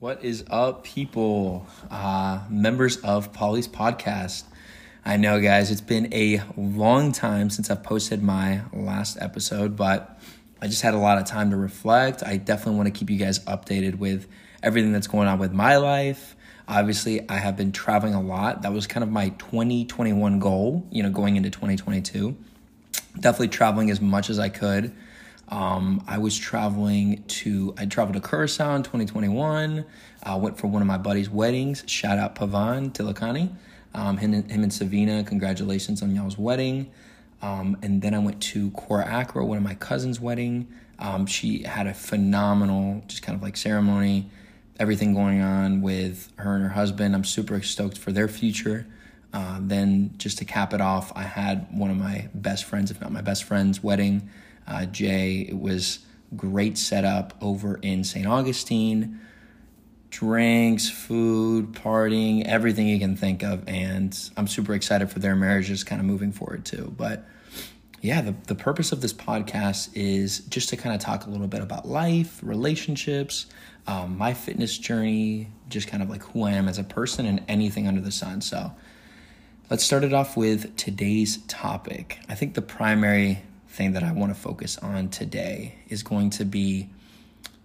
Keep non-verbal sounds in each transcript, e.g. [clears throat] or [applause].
What is up, people? Uh, members of Polly's podcast. I know, guys, it's been a long time since I've posted my last episode, but I just had a lot of time to reflect. I definitely want to keep you guys updated with everything that's going on with my life. Obviously, I have been traveling a lot. That was kind of my 2021 goal, you know, going into 2022. Definitely traveling as much as I could. Um, I was traveling to, I traveled to Curacao in 2021. I went for one of my buddy's weddings. Shout out Pavan Tilakani. Um, him, and, him and Savina, congratulations on y'all's wedding. Um, and then I went to Cora Acro, one of my cousin's wedding. Um, she had a phenomenal, just kind of like ceremony, everything going on with her and her husband. I'm super stoked for their future. Uh, then just to cap it off, I had one of my best friends, if not my best friend's wedding uh, Jay. It was great setup over in St. Augustine. Drinks, food, partying, everything you can think of. And I'm super excited for their marriage just kind of moving forward too. But yeah, the, the purpose of this podcast is just to kind of talk a little bit about life, relationships, um, my fitness journey, just kind of like who I am as a person and anything under the sun. So let's start it off with today's topic. I think the primary thing that I want to focus on today is going to be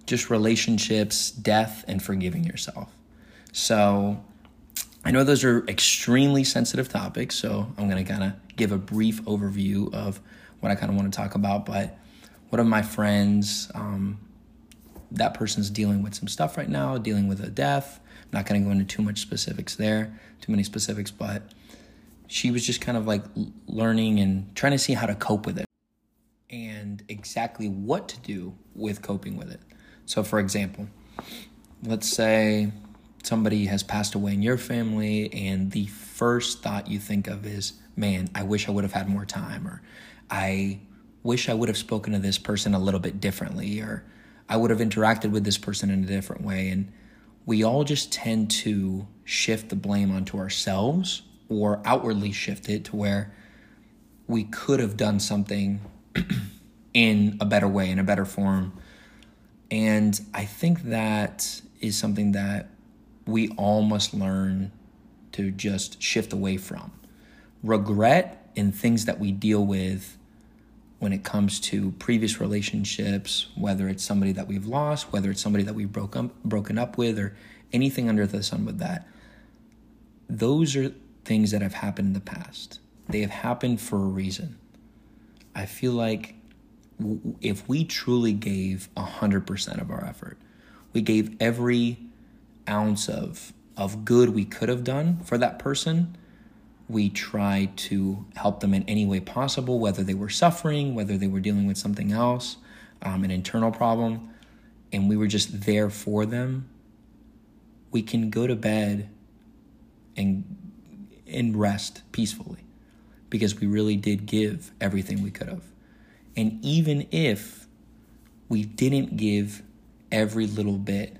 just relationships, death, and forgiving yourself. So, I know those are extremely sensitive topics, so I'm going to kind of give a brief overview of what I kind of want to talk about. But one of my friends, um, that person's dealing with some stuff right now, dealing with a death. I'm not going to go into too much specifics there, too many specifics, but she was just kind of like learning and trying to see how to cope with it exactly what to do with coping with it. So, for example, let's say somebody has passed away in your family, and the first thought you think of is, man, I wish I would have had more time, or I wish I would have spoken to this person a little bit differently, or I would have interacted with this person in a different way. And we all just tend to shift the blame onto ourselves or outwardly shift it to where we could have done something [clears throat] in a better way, in a better form. And I think that is something that we all must learn to just shift away from. Regret and things that we deal with when it comes to previous relationships, whether it's somebody that we've lost, whether it's somebody that we've broke up, broken up with, or anything under the sun with that, those are things that have happened in the past. They have happened for a reason. I feel like if we truly gave 100% of our effort, we gave every ounce of of good we could have done for that person, we tried to help them in any way possible, whether they were suffering, whether they were dealing with something else, um, an internal problem, and we were just there for them. We can go to bed and and rest peacefully because we really did give everything we could have. And even if we didn't give every little bit,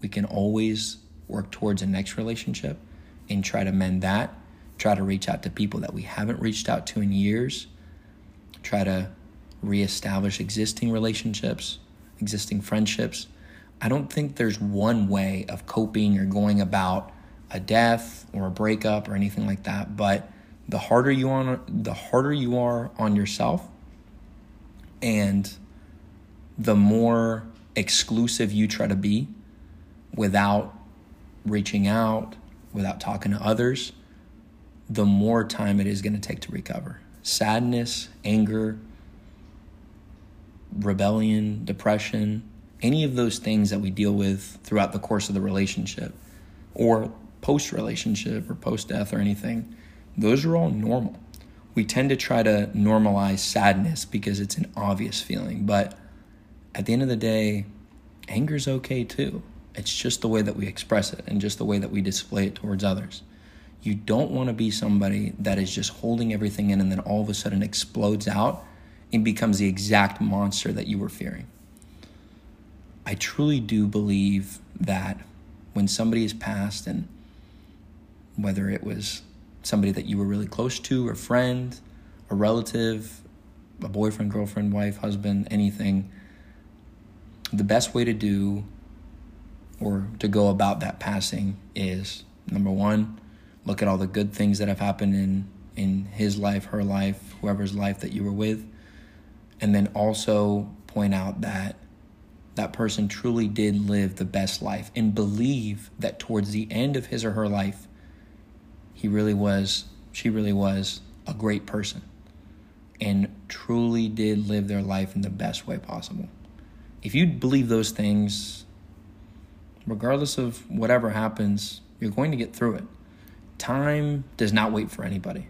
we can always work towards a next relationship and try to mend that. Try to reach out to people that we haven't reached out to in years. Try to reestablish existing relationships, existing friendships. I don't think there's one way of coping or going about a death or a breakup or anything like that, but the harder you are the harder you are on yourself and the more exclusive you try to be without reaching out without talking to others the more time it is going to take to recover. Sadness anger rebellion depression any of those things that we deal with throughout the course of the relationship or post relationship or post death or anything those are all normal. We tend to try to normalize sadness because it's an obvious feeling, but at the end of the day, anger is okay too. It's just the way that we express it and just the way that we display it towards others. You don't want to be somebody that is just holding everything in and then all of a sudden explodes out and becomes the exact monster that you were fearing. I truly do believe that when somebody has passed and whether it was somebody that you were really close to, a friend, a relative, a boyfriend, girlfriend, wife, husband, anything, the best way to do or to go about that passing is number one, look at all the good things that have happened in in his life, her life, whoever's life that you were with, and then also point out that that person truly did live the best life and believe that towards the end of his or her life, he really was, she really was a great person and truly did live their life in the best way possible. If you believe those things, regardless of whatever happens, you're going to get through it. Time does not wait for anybody.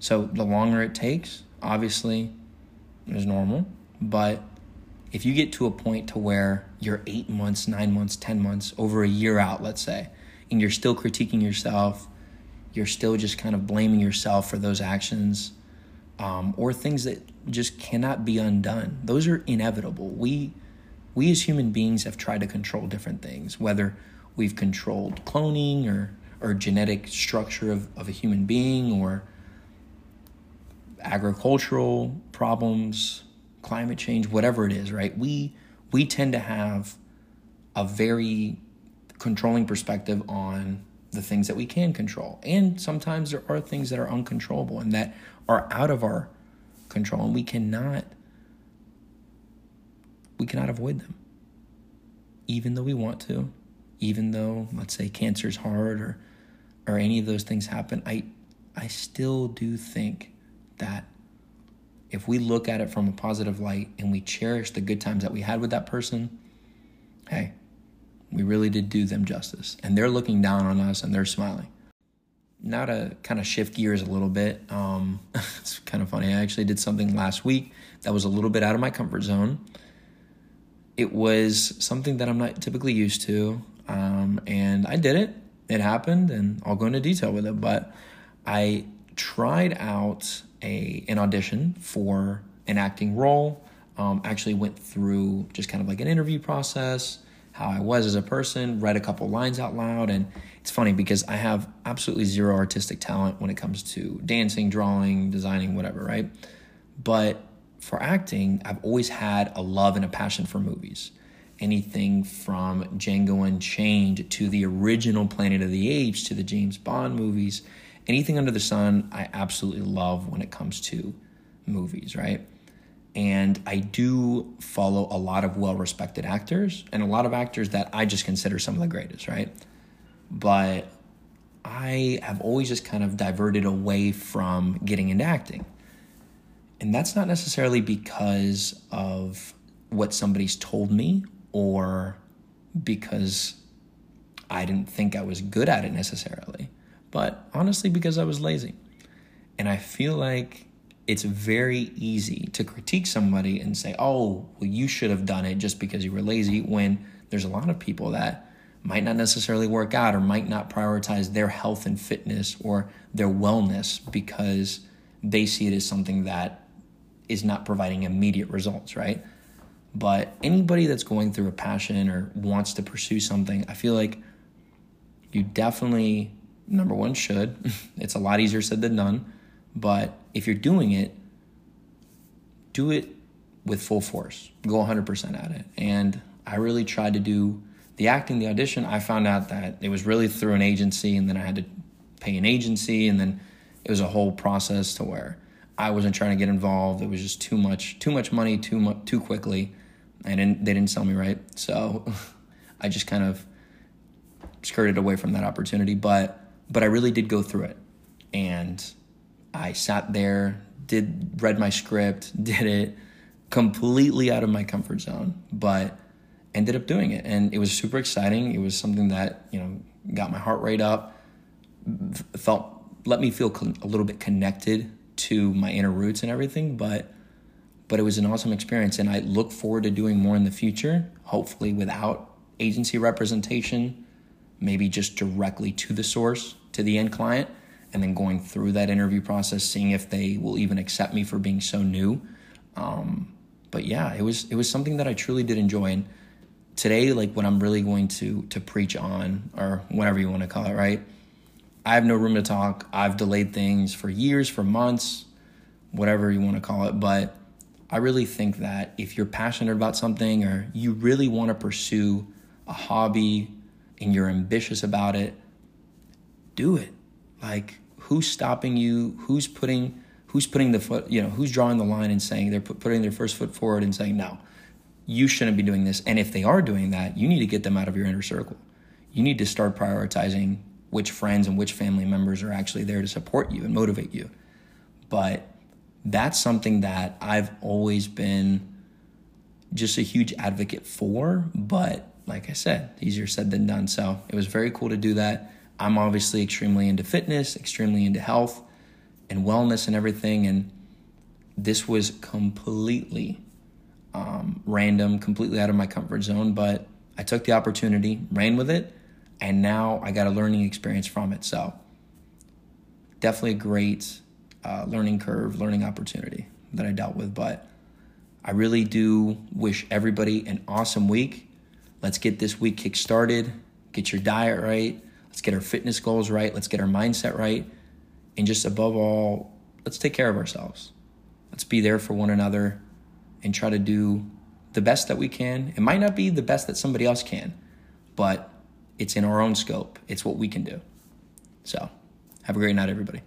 So the longer it takes, obviously, is normal. But if you get to a point to where you're eight months, nine months, 10 months, over a year out, let's say, and you're still critiquing yourself, you're still just kind of blaming yourself for those actions um, or things that just cannot be undone. Those are inevitable. We, we as human beings have tried to control different things, whether we've controlled cloning or, or genetic structure of, of a human being or agricultural problems, climate change, whatever it is, right? We we tend to have a very controlling perspective on the things that we can control. And sometimes there are things that are uncontrollable and that are out of our control and we cannot we cannot avoid them. Even though we want to, even though let's say cancer's hard or or any of those things happen, I I still do think that if we look at it from a positive light and we cherish the good times that we had with that person, hey, we really did do them justice. And they're looking down on us and they're smiling. Now to kind of shift gears a little bit, um, [laughs] it's kind of funny. I actually did something last week that was a little bit out of my comfort zone. It was something that I'm not typically used to, um, and I did it. It happened, and I'll go into detail with it. But I tried out a an audition for an acting role. Um, actually went through just kind of like an interview process, how I was as a person, read a couple lines out loud, and it's funny because I have absolutely zero artistic talent when it comes to dancing, drawing, designing, whatever, right? But for acting, I've always had a love and a passion for movies. Anything from Django Unchained to the original Planet of the Apes to the James Bond movies anything under the sun, I absolutely love when it comes to movies, right? And I do follow a lot of well respected actors and a lot of actors that I just consider some of the greatest, right? But I have always just kind of diverted away from getting into acting. And that's not necessarily because of what somebody's told me or because I didn't think I was good at it necessarily but honestly, because I was lazy. And I feel like it's very easy to critique somebody and say, oh, well, you should have done it just because you were lazy, when there's a lot of people that might not necessarily work out or might not prioritize their health and fitness or their wellness because they see it as something that is not providing immediate results, right? But anybody that's going through a passion or wants to pursue something, I feel like you definitely number one should. [laughs] it's a lot easier said than done. But if you're doing it, do it with full force. Go 100% at it. And I really tried to do the acting, the audition. I found out that it was really through an agency, and then I had to pay an agency, and then it was a whole process to where I wasn't trying to get involved. It was just too much, too much money, too much, too quickly, and they didn't sell me right. So [laughs] I just kind of skirted away from that opportunity. But but I really did go through it. And I sat there, did read my script, [laughs] did it completely out of my comfort zone, but ended up doing it. And it was super exciting. It was something that, you know, got my heart rate up, felt let me feel a little bit connected to my inner roots and everything, but but it was an awesome experience and I look forward to doing more in the future, hopefully without agency representation, maybe just directly to the source to the end client and then going through that interview process, seeing if they will even accept me for being so new. Um, but yeah, it was it was something that I truly did enjoy. And today, like what I'm really going to to preach on, or whatever you want to call it, right? I have no room to talk. I've delayed things for years, for months, whatever you want to call it. But I really think that if you're passionate about something or you really want to pursue a hobby, and you're ambitious about it, do it. Like who's stopping you? Who's putting who's putting the foot, you know, who's drawing the line and saying they're putting their first foot forward and saying no. You shouldn't be doing this. And if they are doing that, you need to get them out of your inner circle. You need to start prioritizing which friends and which family members are actually there to support you and motivate you. But that's something that I've always been just a huge advocate for, but like I said, easier said than done. So it was very cool to do that. I'm obviously extremely into fitness, extremely into health and wellness and everything. And this was completely um, random, completely out of my comfort zone. But I took the opportunity, ran with it, and now I got a learning experience from it. So definitely a great uh, learning curve, learning opportunity that I dealt with. But I really do wish everybody an awesome week. Let's get this week kick started. Get your diet right. Let's get our fitness goals right. Let's get our mindset right. And just above all, let's take care of ourselves. Let's be there for one another and try to do the best that we can. It might not be the best that somebody else can, but it's in our own scope. It's what we can do. So, have a great night, everybody.